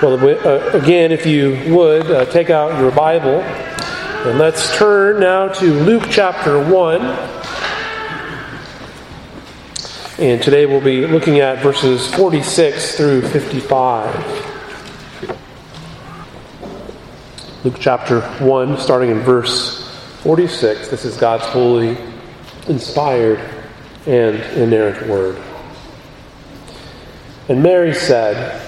Well, uh, again, if you would, uh, take out your Bible and let's turn now to Luke chapter 1. And today we'll be looking at verses 46 through 55. Luke chapter 1, starting in verse 46. This is God's holy, inspired, and inerrant word. And Mary said,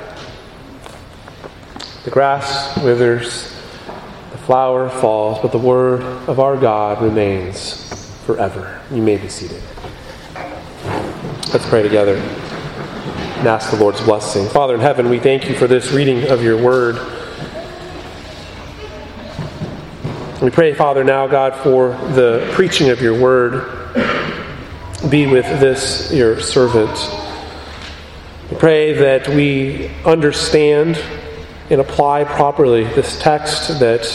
The grass withers, the flower falls, but the word of our God remains forever. You may be seated. Let's pray together and ask the Lord's blessing. Father in heaven, we thank you for this reading of your word. We pray, Father, now, God, for the preaching of your word. Be with this, your servant. We pray that we understand and apply properly this text that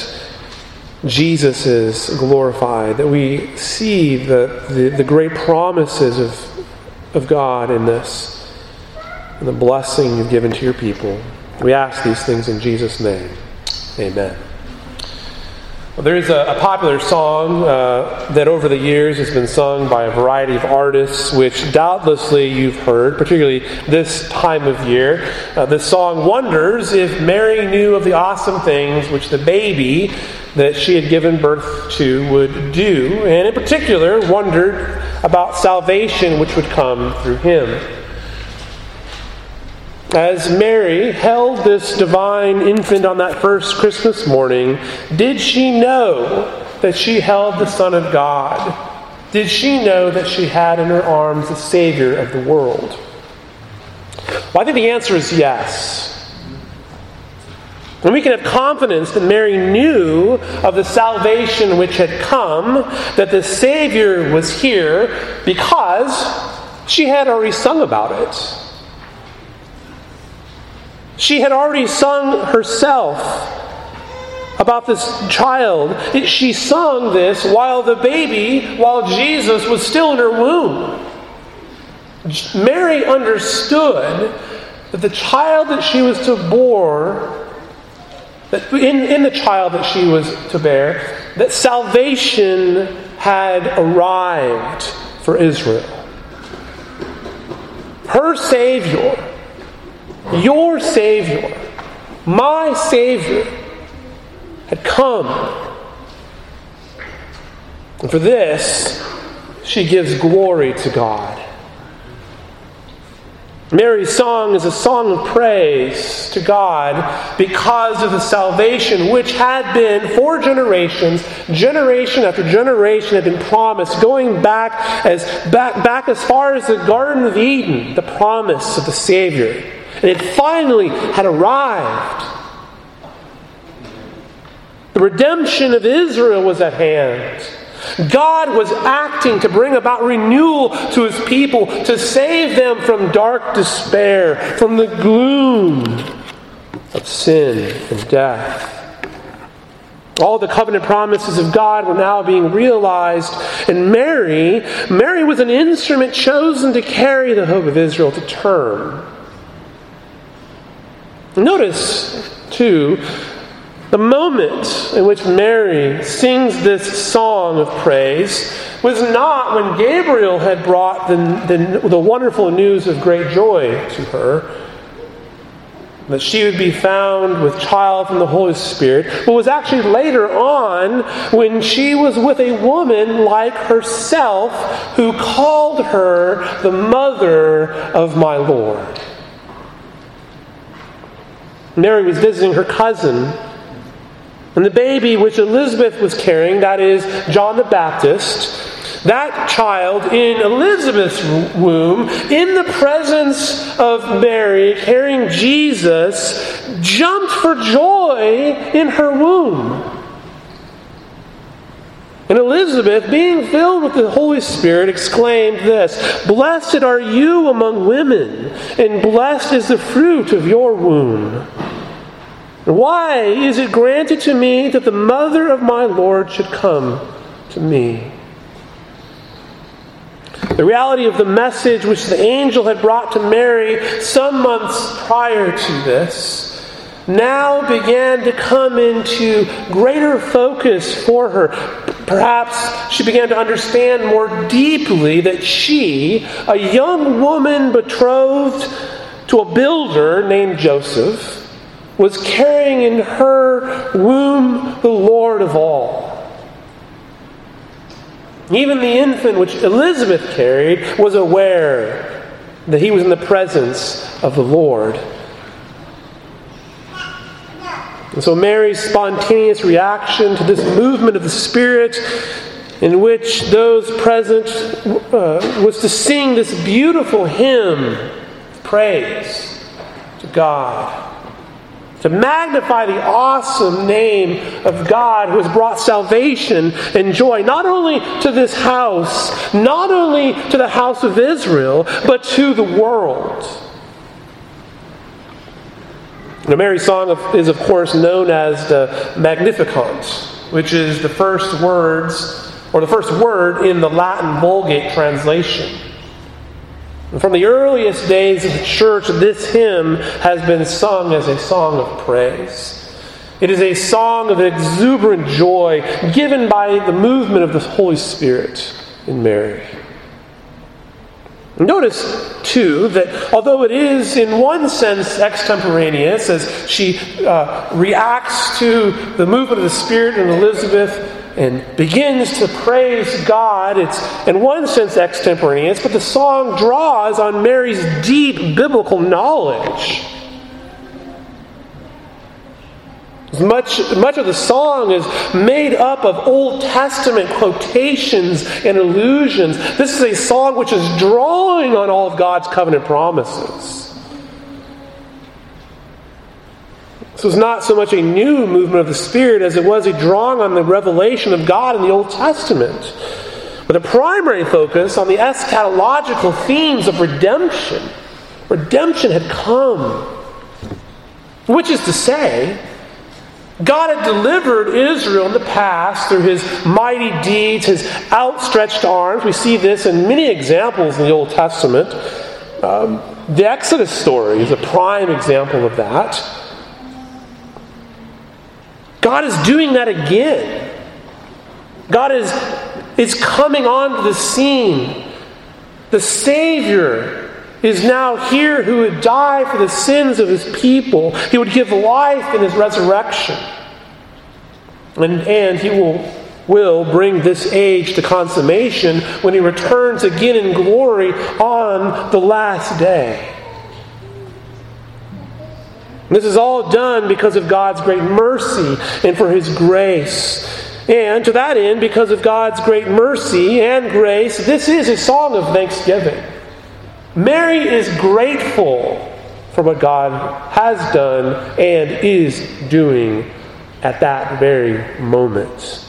Jesus is glorified, that we see the, the, the great promises of, of God in this, and the blessing you've given to your people. We ask these things in Jesus' name. Amen. Well, there is a, a, popular song uh, that over the years has been sung by a variety of artists, which doubtlessly you've heard, particularly this time of year. Uh, the song wonders if Mary knew of the awesome things which the baby that she had given birth to would do, and in particular, wondered about salvation which would come through him. As Mary held this divine infant on that first Christmas morning, did she know that she held the Son of God? Did she know that she had in her arms the Savior of the world? Well, I think the answer is yes. And we can have confidence that Mary knew of the salvation which had come, that the Savior was here, because she had already sung about it. She had already sung herself about this child. She sung this while the baby, while Jesus was still in her womb. Mary understood that the child that she was to bore, that in, in the child that she was to bear, that salvation had arrived for Israel. Her Savior your Savior, my Savior, had come. And for this, she gives glory to God. Mary's song is a song of praise to God because of the salvation which had been for generations, generation after generation had been promised, going back as back, back as far as the Garden of Eden, the promise of the Savior. And it finally had arrived. The redemption of Israel was at hand. God was acting to bring about renewal to his people, to save them from dark despair, from the gloom of sin and death. All the covenant promises of God were now being realized, and Mary, Mary was an instrument chosen to carry the hope of Israel to term. Notice, too, the moment in which Mary sings this song of praise was not when Gabriel had brought the, the, the, wonderful news of great joy to her. that she would be found with child from the Holy Spirit, but was actually later on when she was with a woman like herself who called her the mother of my Lord. Mary was visiting her cousin, and the baby which Elizabeth was carrying, that is, John the Baptist, that child in Elizabeth's womb, in the presence of Mary, carrying Jesus, jumped for joy in her womb. And Elizabeth, being filled with the Holy Spirit, exclaimed this Blessed are you among women, and blessed is the fruit of your womb. Why is it granted to me that the mother of my Lord should come to me? The reality of the message which the angel had brought to Mary some months prior to this now began to come into greater focus for her. Perhaps she began to understand more deeply that she, a young woman betrothed to a builder named Joseph, was carrying in her womb the Lord of all. Even the infant which Elizabeth carried was aware that he was in the presence of the Lord. And so Mary's spontaneous reaction to this movement of the Spirit, in which those present uh, was to sing this beautiful hymn praise to God to magnify the awesome name of God who has brought salvation and joy, not only to this house, not only to the house of Israel, but to the world. The Mary song is, of course, known as the Magnificat, which is the first words, or the first word in the Latin Vulgate translation. From the earliest days of the church, this hymn has been sung as a song of praise. It is a song of exuberant joy given by the movement of the Holy Spirit in Mary. Notice, too, that although it is in one sense extemporaneous, as she uh, reacts to the movement of the Spirit in Elizabeth and begins to praise God. It's, in one sense, extemporaneous, but the song draws on Mary's deep biblical knowledge. Much, much of the song is made up of Old Testament quotations and allusions. This is a song which is drawing on all of God's covenant promises. This was not so much a new movement of the Spirit as it was a drawing on the revelation of God in the Old Testament, with a primary focus on the eschatological themes of redemption. Redemption had come. Which is to say, God had delivered Israel in the past through his mighty deeds, his outstretched arms. We see this in many examples in the Old Testament. Um, the Exodus story is a prime example of that. God is doing that again. God is, is coming onto the scene. The Savior is now here who would die for the sins of his people. He would give life in his resurrection. And, and he will, will bring this age to consummation when he returns again in glory on the last day. This is all done because of God's great mercy and for His grace. And to that end, because of God's great mercy and grace, this is a song of thanksgiving. Mary is grateful for what God has done and is doing at that very moment.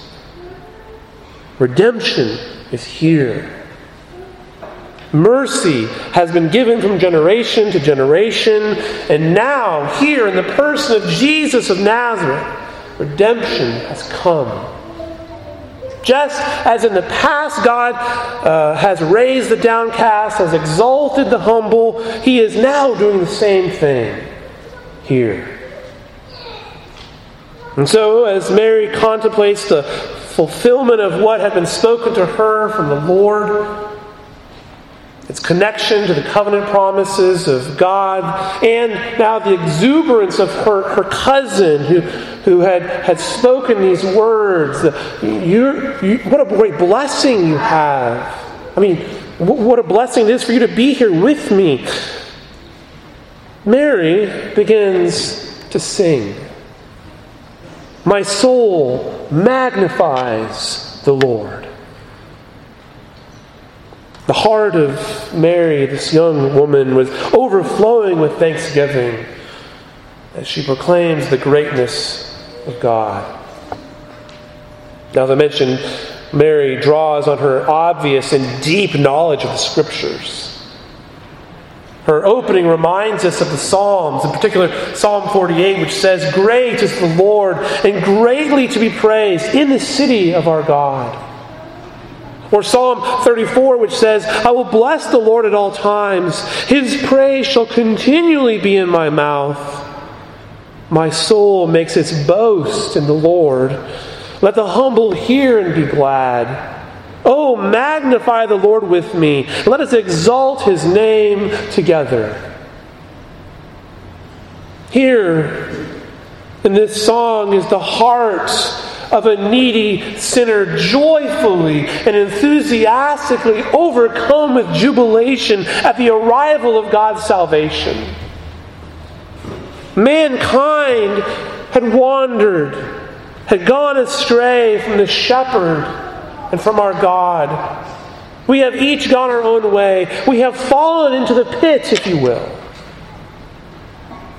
Redemption is here. Mercy has been given from generation to generation, and now, here in the person of Jesus of Nazareth, redemption has come. Just as in the past God uh, has raised the downcast, has exalted the humble, He is now doing the same thing here. And so, as Mary contemplates the fulfillment of what had been spoken to her from the Lord, its connection to the covenant promises of God, and now the exuberance of her, her cousin who, who had, had spoken these words. You're, you, what a great blessing you have. I mean, what a blessing it is for you to be here with me. Mary begins to sing. My soul magnifies the Lord. The heart of Mary, this young woman, was overflowing with thanksgiving as she proclaims the greatness of God. Now, as I mentioned, Mary draws on her obvious and deep knowledge of the Scriptures. Her opening reminds us of the Psalms, in particular Psalm 48, which says, Great is the Lord, and greatly to be praised in the city of our God. Or Psalm 34, which says, I will bless the Lord at all times. His praise shall continually be in my mouth. My soul makes its boast in the Lord. Let the humble hear and be glad. Oh, magnify the Lord with me. Let us exalt his name together. Here in this song is the heart of a needy sinner joyfully and enthusiastically overcome with jubilation at the arrival of God's salvation. Mankind had wandered, had gone astray from the shepherd and from our God. We have each gone our own way. We have fallen into the pit, if you will.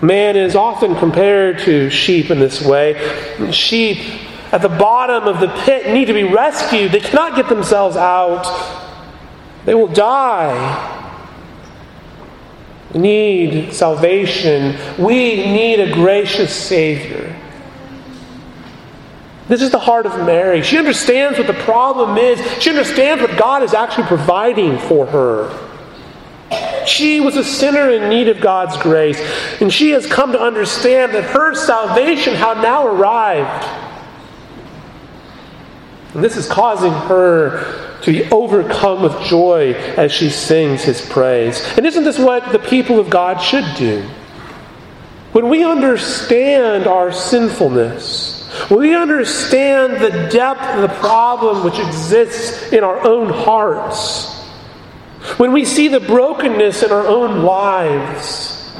Man is often compared to sheep in this way. Sheep at the bottom of the pit need to be rescued. They cannot get themselves out, they will die. We need salvation. We need a gracious Savior. This is the heart of Mary. She understands what the problem is. She understands what God is actually providing for her. She was a sinner in need of God's grace, and she has come to understand that her salvation had now arrived. And this is causing her to be overcome with joy as she sings his praise. And isn't this what the people of God should do? When we understand our sinfulness, when we understand the depth of the problem which exists in our own hearts, when we see the brokenness in our own lives,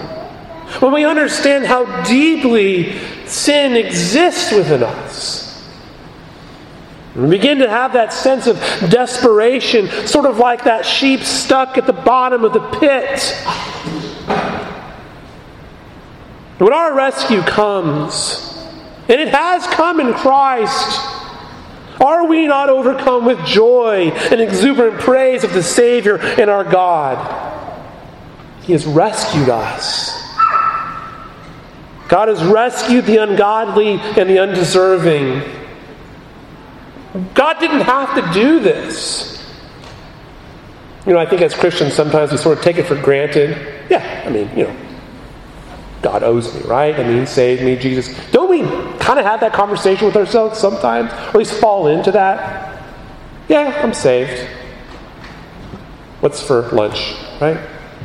when we understand how deeply sin exists within us, we begin to have that sense of desperation, sort of like that sheep stuck at the bottom of the pit. When our rescue comes, and it has come in Christ, are we not overcome with joy and exuberant praise of the Savior and our God? He has rescued us. God has rescued the ungodly and the undeserving. God didn't have to do this. You know, I think as Christians, sometimes we sort of take it for granted. Yeah, I mean, you know, God owes me, right? I mean, He saved me, Jesus. Don't we kind of have that conversation with ourselves sometimes? Or at least fall into that? Yeah, I'm saved. What's for lunch, right?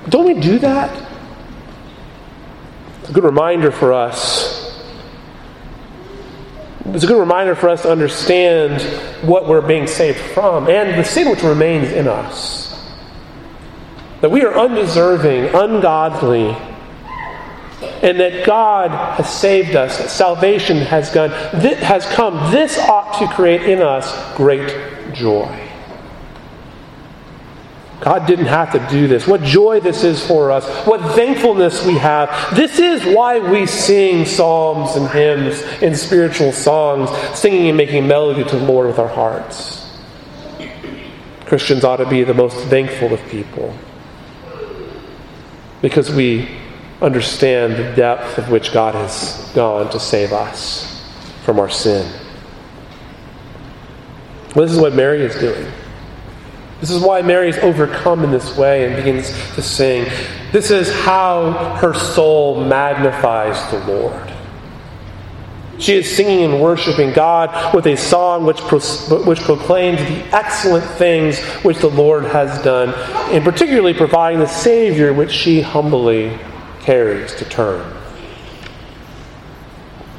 Don't we do that? It's a good reminder for us it's a good reminder for us to understand what we're being saved from and the sin which remains in us. That we are undeserving, ungodly, and that God has saved us, that salvation has, gone, has come. This ought to create in us great joy. God didn't have to do this. What joy this is for us. What thankfulness we have. This is why we sing psalms and hymns and spiritual songs, singing and making melody to the Lord with our hearts. Christians ought to be the most thankful of people because we understand the depth of which God has gone to save us from our sin. This is what Mary is doing. This is why Mary is overcome in this way and begins to sing. This is how her soul magnifies the Lord. She is singing and worshiping God with a song which, pro- which proclaims the excellent things which the Lord has done, and particularly providing the Savior which she humbly carries to term.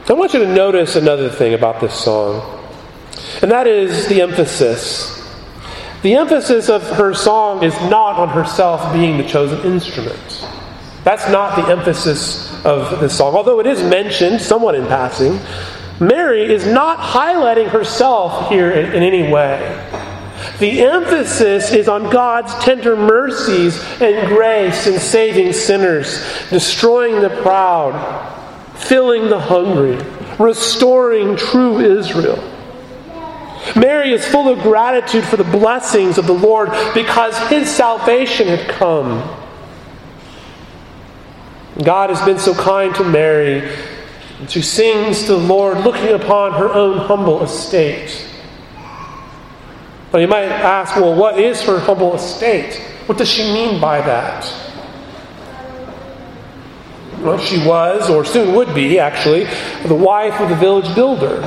I want you to notice another thing about this song, and that is the emphasis. The emphasis of her song is not on herself being the chosen instrument. That's not the emphasis of this song, although it is mentioned somewhat in passing. Mary is not highlighting herself here in, in any way. The emphasis is on God's tender mercies and grace in saving sinners, destroying the proud, filling the hungry, restoring true Israel. Mary is full of gratitude for the blessings of the Lord because his salvation had come. God has been so kind to Mary. She sings to the Lord, looking upon her own humble estate. But you might ask, well, what is her humble estate? What does she mean by that? Well, she was, or soon would be, actually, the wife of the village builder.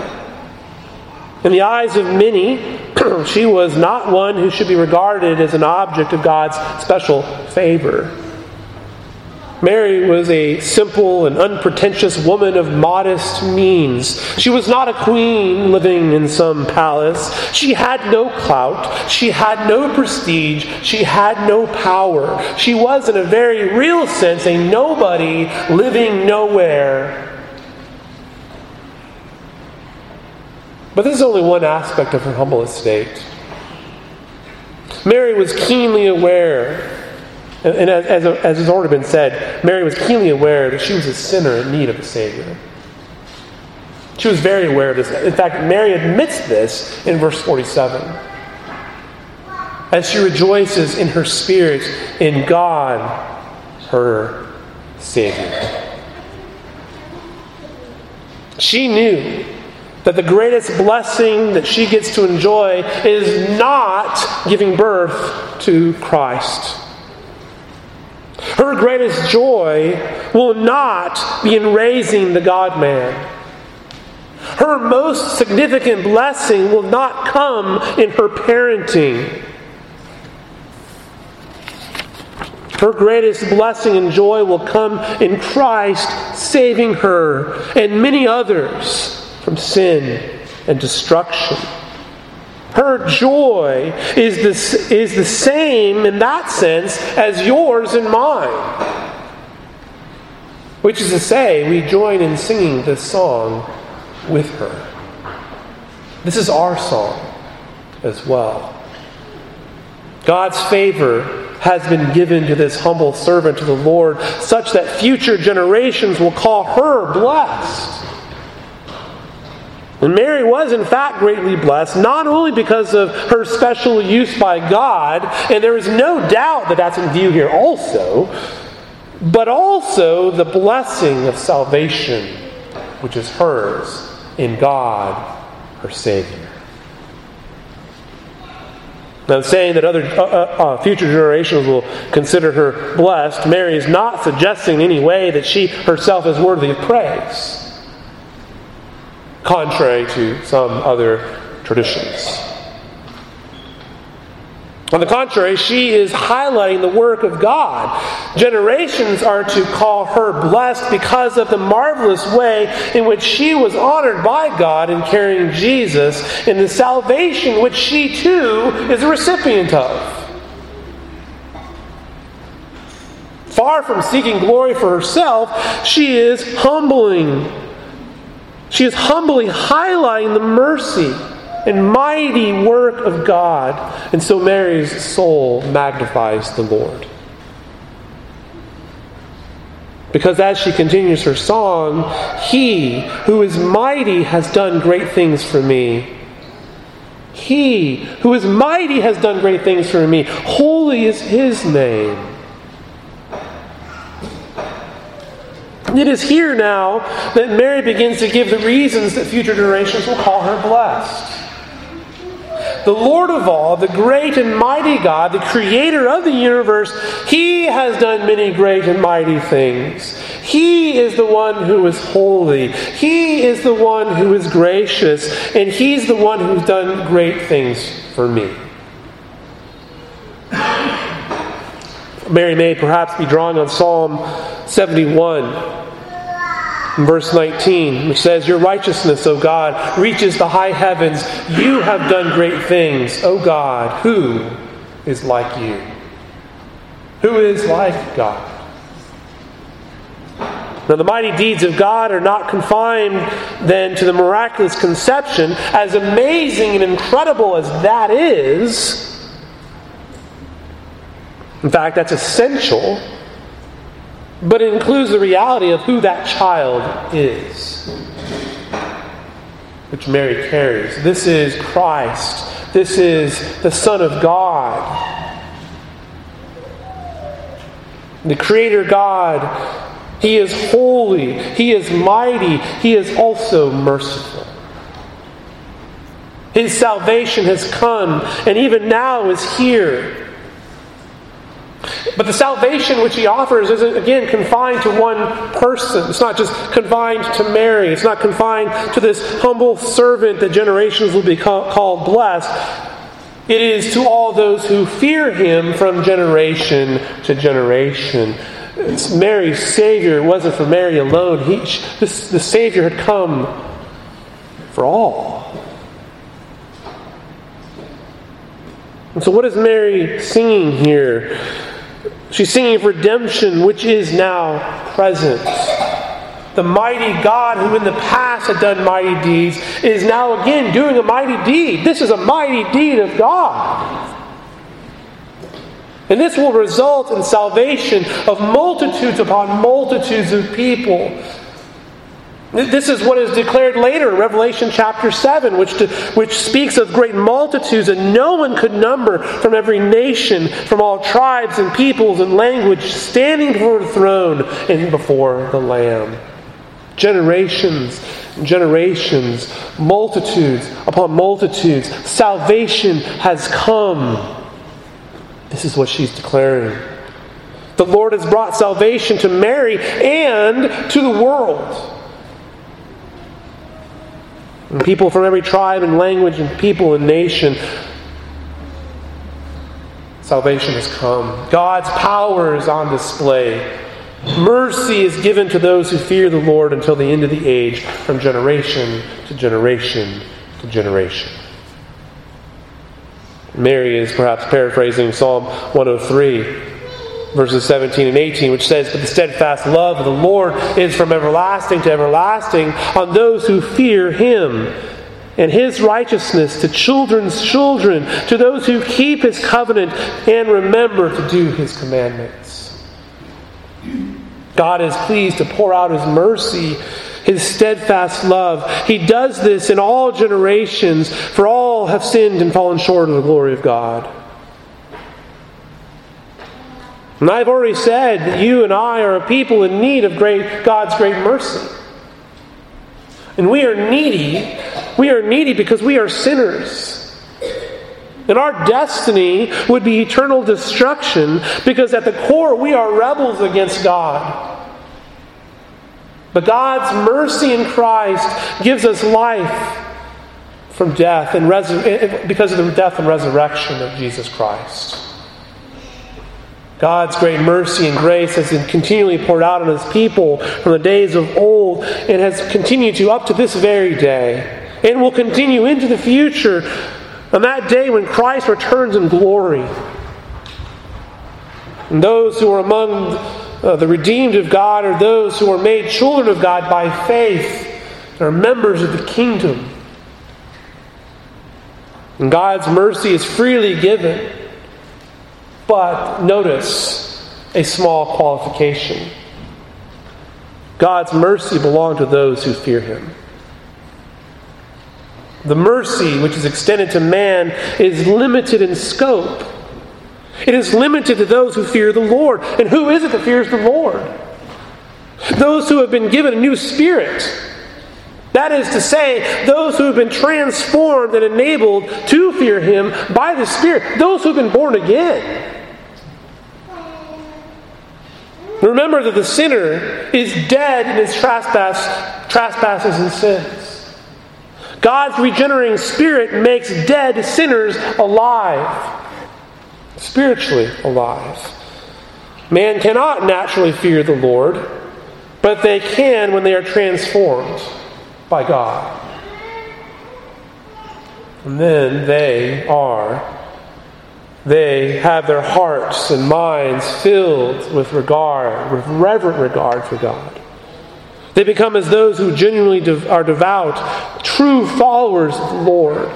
In the eyes of many, she was not one who should be regarded as an object of God's special favor. Mary was a simple and unpretentious woman of modest means. She was not a queen living in some palace. She had no clout. She had no prestige. She had no power. She was, in a very real sense, a nobody living nowhere. But this is only one aspect of her humble estate. Mary was keenly aware and as, as, as has already been said, Mary was keenly aware that she was a sinner in need of a Savior. She was very aware of this. In fact, Mary admits this in verse 47. As she rejoices in her spirit in God, her Savior. She knew that the greatest blessing that she gets to enjoy is not giving birth to Christ. Her greatest joy will not be in raising the God man. Her most significant blessing will not come in her parenting. Her greatest blessing and joy will come in Christ saving her and many others from sin and destruction. Her joy is the, is the same in that sense as yours and mine. Which is to say, we join in singing this song with her. This is our song as well. God's favor has been given to this humble servant of the Lord, such that future generations will call her blessed. And Mary was, in fact, greatly blessed, not only because of her special use by God, and there is no doubt that that's in view here also, but also the blessing of salvation, which is hers in God, her Savior. Now, saying that other uh, uh, uh, future generations will consider her blessed, Mary is not suggesting in any way that she herself is worthy of praise contrary to some other traditions. On the contrary, she is highlighting the work of God. Generations are to call her blessed because of the marvelous way in which she was honored by God in carrying Jesus and the salvation which she too is a recipient of. Far from seeking glory for herself, she is humbling she is humbly highlighting the mercy and mighty work of God. And so Mary's soul magnifies the Lord. Because as she continues her song, He who is mighty has done great things for me. He who is mighty has done great things for me. Holy is His name. It is here now that Mary begins to give the reasons that future generations will call her blessed. the Lord of all, the great and mighty God, the creator of the universe, he has done many great and mighty things. He is the one who is holy. He is the one who is gracious. And he's the one who's done great things for me. Mary may perhaps be drawing on Psalm 71 verse 19, which says, Your righteousness, O God, reaches the high heavens. You have done great things, O God. Who is like you? Who is like God? Now, the mighty deeds of God are not confined then to the miraculous conception, as amazing and incredible as that is. In fact, that's essential but it includes the reality of who that child is, which Mary carries. This is Christ, this is the Son of God. The Creator God, He is holy, He is mighty, He is also merciful. His salvation has come, and even now is here. But the salvation which he offers isn't, again, confined to one person. It's not just confined to Mary. It's not confined to this humble servant that generations will be called blessed. It is to all those who fear him from generation to generation. It's Mary's Savior. It wasn't for Mary alone. He, this, the Savior had come for all. And so, what is Mary singing here? She's singing of redemption, which is now present. The mighty God who in the past had done mighty deeds is now again doing a mighty deed. This is a mighty deed of God. And this will result in salvation of multitudes upon multitudes of people. This is what is declared later in Revelation chapter 7, which, which speaks of great multitudes that no one could number from every nation, from all tribes and peoples and language, standing before the throne and before the Lamb. Generations, generations, multitudes upon multitudes. Salvation has come. This is what she's declaring. The Lord has brought salvation to Mary and to the world. And people from every tribe and language and people and nation. Salvation has come. God's power is on display. Mercy is given to those who fear the Lord until the end of the age, from generation to generation to generation. Mary is perhaps paraphrasing Psalm 103 verses 17 and 18, which says, But the steadfast love of the Lord is from everlasting to everlasting on those who fear him, and his righteousness to children's children, to those who keep his covenant and remember to do his commandments. God is pleased to pour out his mercy his steadfast love. He does this in all generations, for all have sinned and fallen short of the glory of God. And I've already said that you and I are a people in need of great, God's great mercy. And we are needy. We are needy because we are sinners. And our destiny would be eternal destruction because at the core we are rebels against God. But God's mercy in Christ gives us life from death and res- eh, eh, because of the death and resurrection of Jesus Christ. God's great mercy and grace has been continually poured out on his people from the days of old and has continued to up to this very day and will continue into the future on that day when Christ returns in glory. And those who are among uh, the redeemed of God are those who are made children of God by faith and are members of the kingdom. And God's mercy is freely given. But notice a small qualification God's mercy belongs to those who fear him. The mercy which is extended to man is limited in scope. It is limited to those who fear the Lord. And who is it that fears the Lord? Those who have been given a new spirit That is to say, those who have been transformed and enabled to fear Him by the Spirit, those who have been born again. Remember that the sinner is dead in his trespass, trespasses and sins. God's regenerating spirit makes dead sinners alive, spiritually alive. Man cannot naturally fear the Lord, but they can when they are transformed by God. And then they are they have their hearts and minds filled with regard, with reverent regard for God. They become as those who genuinely are devout, true followers of the Lord,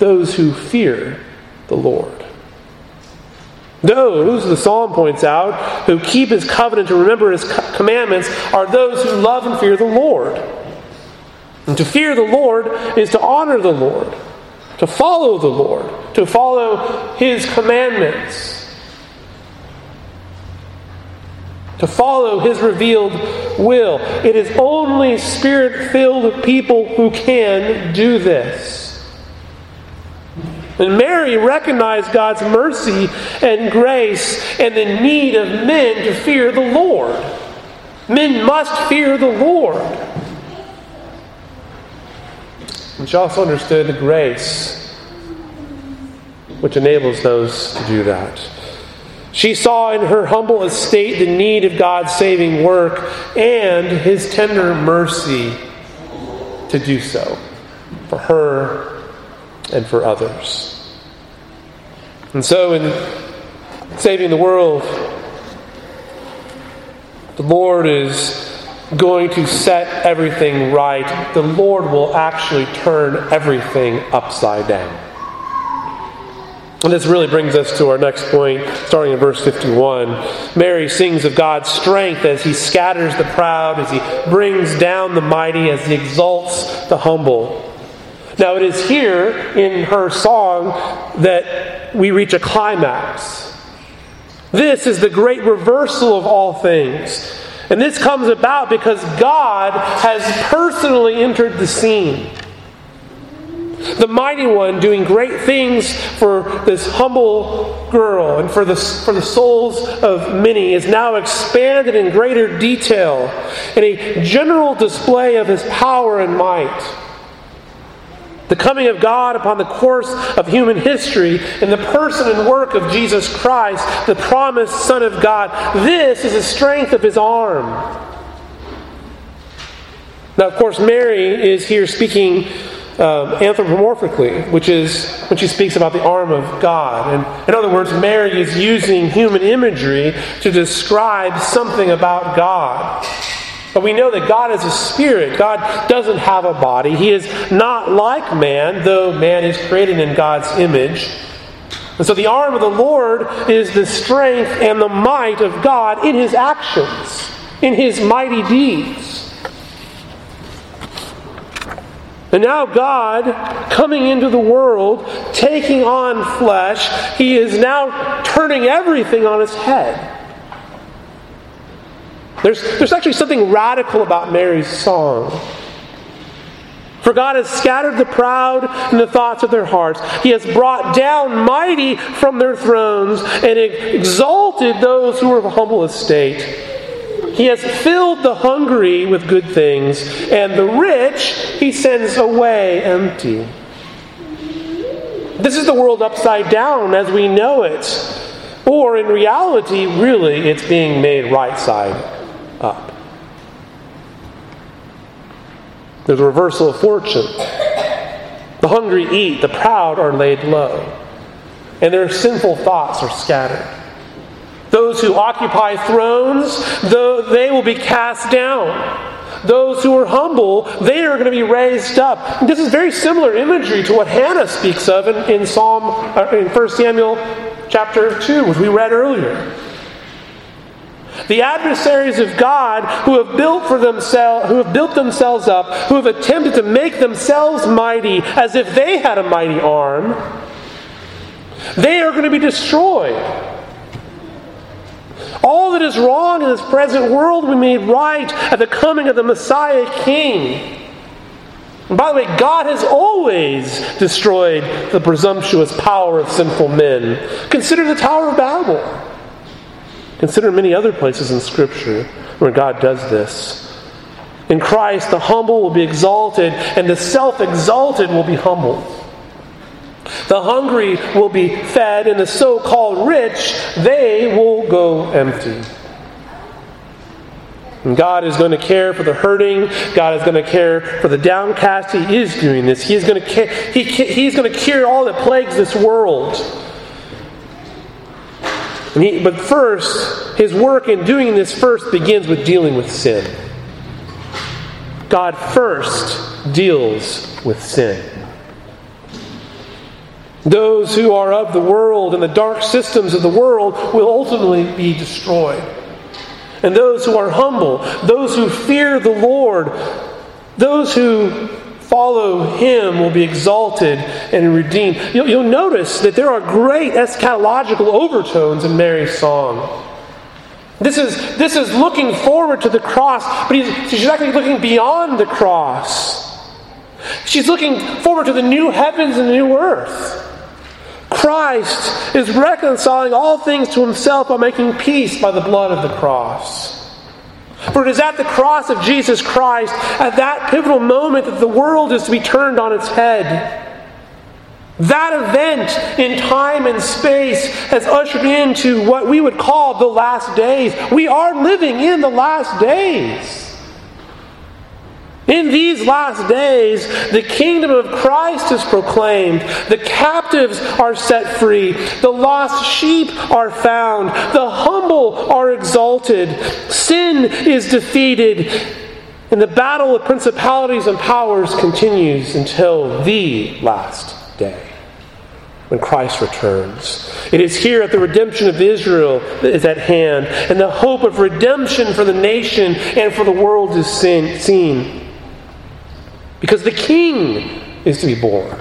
those who fear the Lord. Those, the psalm points out, who keep his covenant and remember his commandments are those who love and fear the Lord. And to fear the Lord is to honor the Lord to follow the Lord, to follow His commandments, to follow His revealed will. It is only spirit filled people who can do this. And Mary recognized God's mercy and grace and the need of men to fear the Lord. Men must fear the Lord. And she also understood the grace which enables those to do that. She saw in her humble estate the need of God's saving work and his tender mercy to do so for her and for others. And so, in saving the world, the Lord is going to set everything right, the Lord will actually turn everything upside down. And this really brings us to our next point, starting in verse 51. Mary sings of God's strength as he scatters the proud, as he brings down the mighty, as he exalts the humble. Now, it is here in her song that we reach a climax. This is the great reversal of all things. And this comes about because God has personally entered the scene. The mighty one doing great things for this humble girl and for the, for the souls of many is now expanded in greater detail in a general display of his power and might. The coming of God upon the course of human history in the person and work of Jesus Christ, the promised Son of God. This is the strength of his arm. Now, of course, Mary is here speaking um, anthropomorphically, which is when she speaks about the arm of God. And in other words, Mary is using human imagery to describe something about God. But we know that God is a spirit. God doesn't have a body. He is not like man, though man is created in God's image. And so the arm of the Lord is the strength and the might of God in his actions, in his mighty deeds. And now, God coming into the world, taking on flesh, He is now turning everything on its head. There's, there's actually something radical about Mary's song. For God has scattered the proud in the thoughts of their hearts. He has brought down mighty from their thrones and exalted those who are of humble estate. He has filled the hungry with good things, and the rich he sends away empty. This is the world upside down as we know it. Or in reality, really, it's being made right side There's a reversal of fortune. The hungry eat, the proud are laid low, and their sinful thoughts are scattered. Those who occupy thrones, though they will be cast down. Those who are humble, they are going to be raised up. This is very similar imagery to what Hannah speaks of in, in Psalm uh, in 1 Samuel chapter 2, which we read earlier. The adversaries of God who have built for themselves, who have built themselves up, who have attempted to make themselves mighty as if they had a mighty arm, they are going to be destroyed. All that is wrong in this present world be made right at the coming of the Messiah King. And by the way, God has always destroyed the presumptuous power of sinful men. Consider the Tower of Babel. Consider many other places in Scripture where God does this. In Christ, the humble will be exalted, and the self exalted will be humbled. The hungry will be fed, and the so called rich, they will go empty. And God is going to care for the hurting. God is going to care for the downcast. He is doing this. He is going to he, he's going to cure all that plagues this world. He, but first, his work in doing this first begins with dealing with sin. God first deals with sin. Those who are of the world and the dark systems of the world will ultimately be destroyed. And those who are humble, those who fear the Lord, those who follow him will be exalted and redeemed. You'll, you'll, notice that there are great eschatological overtones in Mary's song. This is, this is looking forward to the cross, but she's actually looking beyond the cross. She's looking forward to the new heavens and the new earth. Christ is reconciling all things to himself by making peace by the blood of the cross. For it is at the cross of Jesus Christ, at that pivotal moment, that the world is to be turned on its head. That event in time and space has ushered into what we would call the last days. We are living in the last days. In these last days, the kingdom of Christ is proclaimed. The captives are set free. The lost sheep are found. The humble are exalted. Sin is defeated. And the battle of principalities and powers continues until the last day when Christ returns. It is here that the redemption of Israel is at hand, and the hope of redemption for the nation and for the world is seen. Because the king is to be born.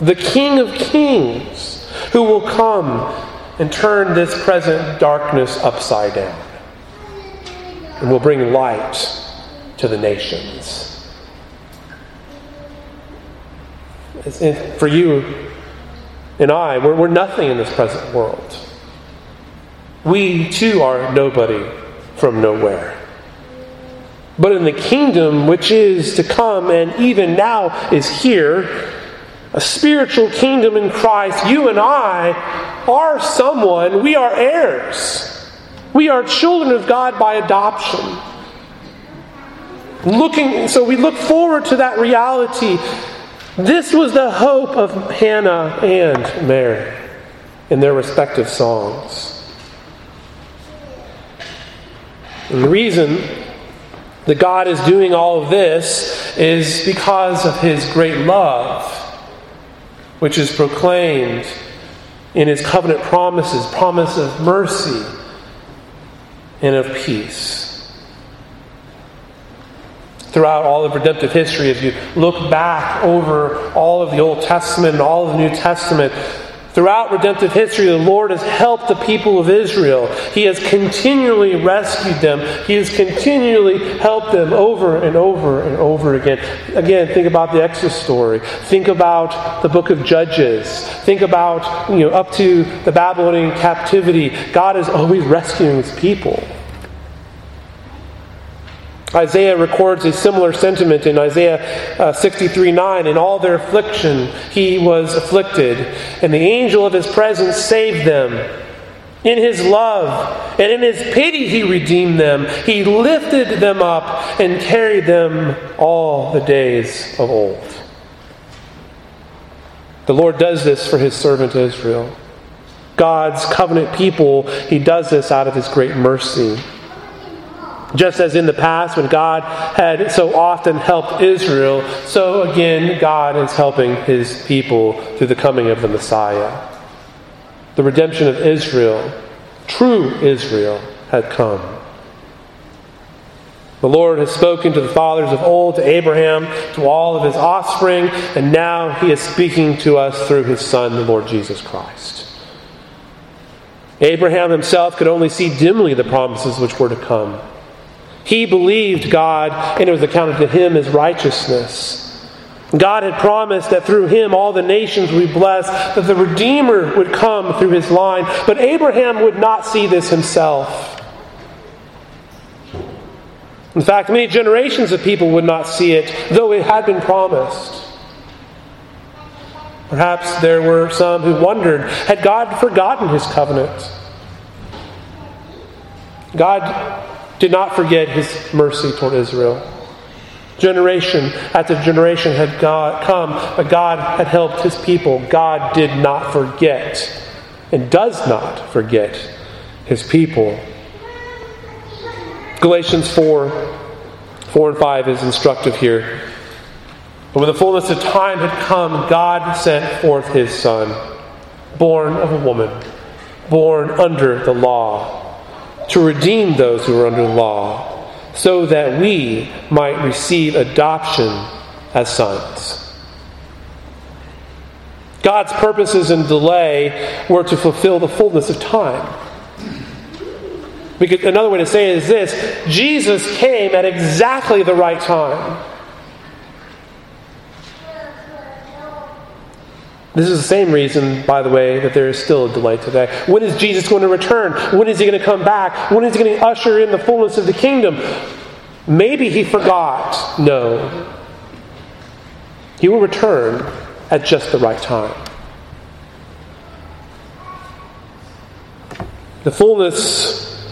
The king of kings who will come and turn this present darkness upside down and will bring light to the nations. For you and I, we're, we're nothing in this present world. We too are nobody from nowhere. But in the kingdom which is to come and even now is here, a spiritual kingdom in Christ, you and I are someone, we are heirs. We are children of God by adoption. Looking, so we look forward to that reality. This was the hope of Hannah and Mary in their respective songs. And the reason that God is doing all of this is because of his great love, which is proclaimed in his covenant promises promise of mercy and of peace. Throughout all of redemptive history, as you look back over all of the Old Testament and all of the New Testament, Throughout redemptive history, the Lord has helped the people of Israel. He has continually rescued them. He has continually helped them over and over and over again. Again, think about the Exodus story. Think about the book of Judges. Think about, you know, up to the Babylonian captivity. God is always rescuing his people. Isaiah records a similar sentiment in Isaiah uh, 63 9. In all their affliction, he was afflicted, and the angel of his presence saved them. In his love and in his pity, he redeemed them. He lifted them up and carried them all the days of old. The Lord does this for his servant Israel. God's covenant people, he does this out of his great mercy. Just as in the past, when God had so often helped Israel, so again God is helping his people through the coming of the Messiah. The redemption of Israel, true Israel, had come. The Lord has spoken to the fathers of old, to Abraham, to all of his offspring, and now he is speaking to us through his Son, the Lord Jesus Christ. Abraham himself could only see dimly the promises which were to come. He believed God, and it was accounted to him as righteousness. God had promised that through him all the nations would be blessed, that the Redeemer would come through his line. But Abraham would not see this himself. In fact, many generations of people would not see it, though it had been promised. Perhaps there were some who wondered had God forgotten his covenant? God did not forget his mercy toward Israel. Generation after generation had God come, but God had helped his people. God did not forget and does not forget his people. Galatians 4 4 and 5 is instructive here. But when the fullness of time had come, God sent forth his Son, born of a woman, born under the law, to redeem those who were under the law, so that we might receive adoption as sons. God's purposes in delay were to fulfill the fullness of time. Because another way to say it is this Jesus came at exactly the right time. This is the same reason, by the way, that there is still a delay today. When is Jesus going to return? When is he going to come back? When is he going to usher in the fullness of the kingdom? Maybe he forgot. No. He will return at just the right time. The fullness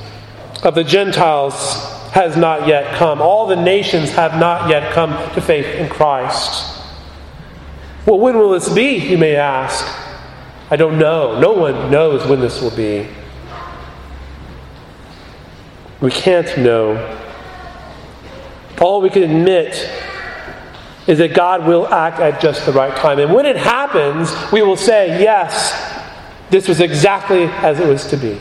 of the Gentiles has not yet come. All the nations have not yet come to faith in Christ. Well, when will this be, you may ask? I don't know. No one knows when this will be. We can't know. All we can admit is that God will act at just the right time. And when it happens, we will say, yes, this was exactly as it was to be.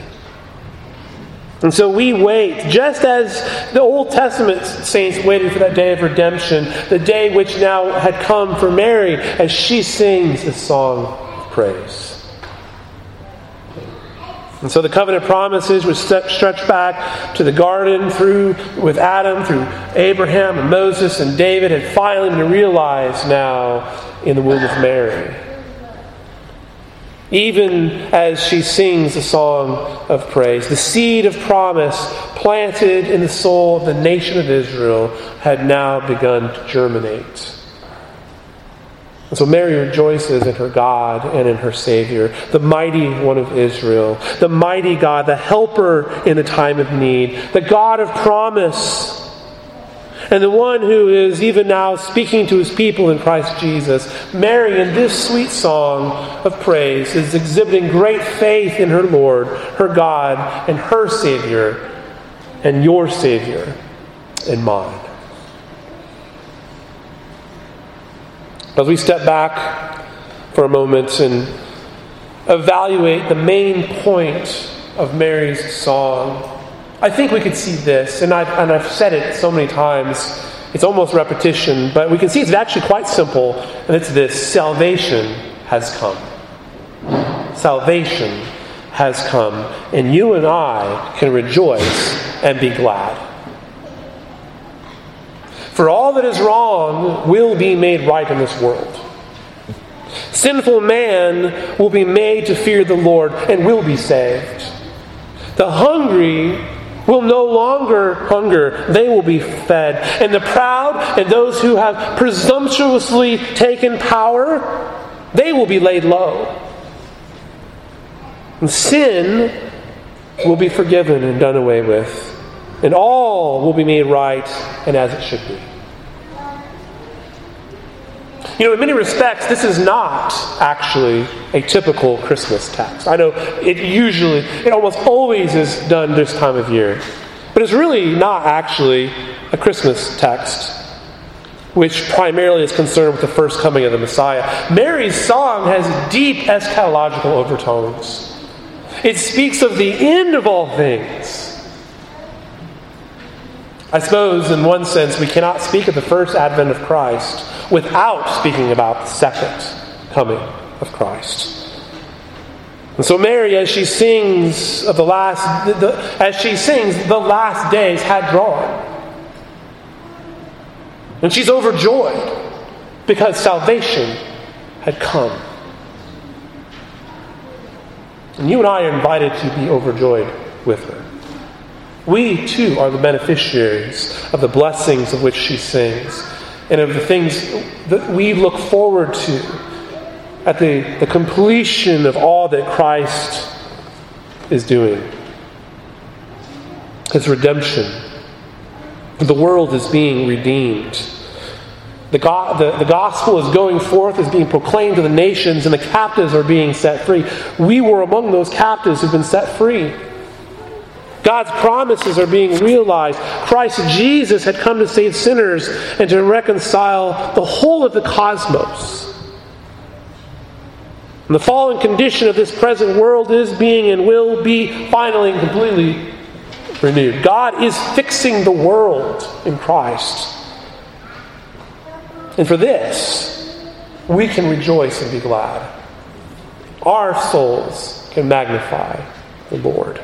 And so we wait, just as the Old Testament saints waited for that day of redemption, the day which now had come for Mary as she sings a song of praise. And so the covenant promises were stretched back to the garden through with Adam, through Abraham and Moses and David, had finally been realized now in the womb of Mary even as she sings a song of praise. The seed of promise planted in the soul of the nation of Israel had now begun to germinate. And so Mary rejoices in her God and in her Savior, the mighty one of Israel, the mighty God, the helper in the time of need, the God of promise and the one who is even now speaking to his people in Christ Jesus. Mary, in this sweet song of praise, is exhibiting great faith in her Lord, her God, and her Savior, and your Savior, and mine. As we step back for a moment and evaluate the main point of Mary's song, I think we could see this, and I've, and I've said it so many times, it's almost repetition, but we can see it's actually quite simple, and it's this salvation has come. Salvation has come, and you and I can rejoice and be glad. For all that is wrong will be made right in this world. Sinful man will be made to fear the Lord and will be saved. The hungry will no longer hunger, they will be fed. And the proud and those who have presumptuously taken power, they will be laid low. And sin will be forgiven and done away with. And all will be made right and as it should be. You know, in many respects, this is not actually a typical Christmas text. I know it usually, it almost always is done this time of year. But it's really not actually a Christmas text, which primarily is concerned with the first coming of the Messiah. Mary's song has deep eschatological overtones. It speaks of the end of all things. I suppose, in one sense, we cannot speak of the first advent of Christ without speaking about the second coming of Christ. And so Mary, as she sings of the last, the, as she sings, the last days had drawn, and she's overjoyed. because salvation had come. And you and I are invited to be overjoyed with her. We too are the beneficiaries of the blessings of which she sings and of the things that we look forward to at the, the completion of all that Christ is doing. His redemption. The world is being redeemed. The, go- the, the gospel is going forth, is being proclaimed to the nations, and the captives are being set free. We were among those captives who've been set free. God's promises are being realized. Christ Jesus had come to save sinners and to reconcile the whole of the cosmos. And the fallen condition of this present world is being and will be finally and completely renewed. God is fixing the world in Christ. And for this, we can rejoice and be glad. Our souls can magnify the Lord.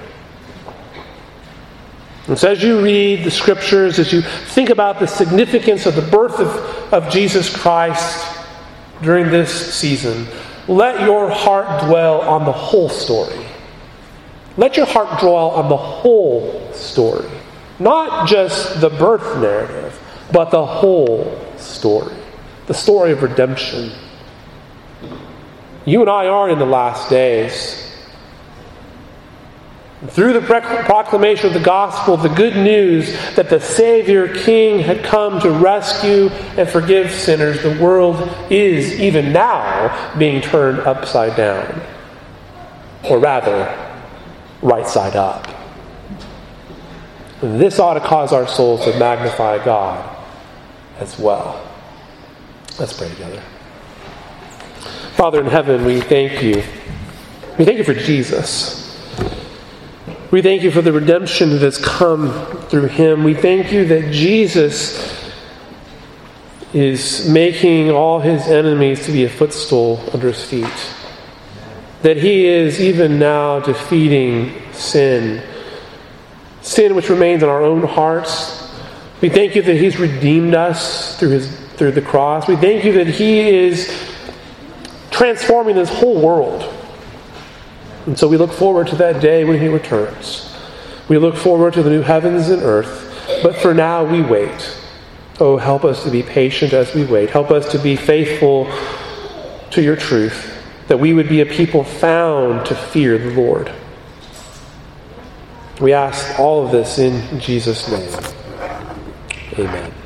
And so, as you read the scriptures, as you think about the significance of the birth of, of Jesus Christ during this season, let your heart dwell on the whole story. Let your heart dwell on the whole story. Not just the birth narrative, but the whole story. The story of redemption. You and I are in the last days. Through the proclamation of the gospel, the good news that the Savior King had come to rescue and forgive sinners, the world is, even now, being turned upside down. Or rather, right side up. This ought to cause our souls to magnify God as well. Let's pray together. Father in heaven, we thank you. We thank you for Jesus. We thank you for the redemption that has come through him. We thank you that Jesus is making all his enemies to be a footstool under his feet. That he is even now defeating sin, sin which remains in our own hearts. We thank you that he's redeemed us through his through the cross. We thank you that he is transforming this whole world. And so we look forward to that day when he returns. We look forward to the new heavens and earth. But for now, we wait. Oh, help us to be patient as we wait. Help us to be faithful to your truth, that we would be a people found to fear the Lord. We ask all of this in Jesus' name. Amen.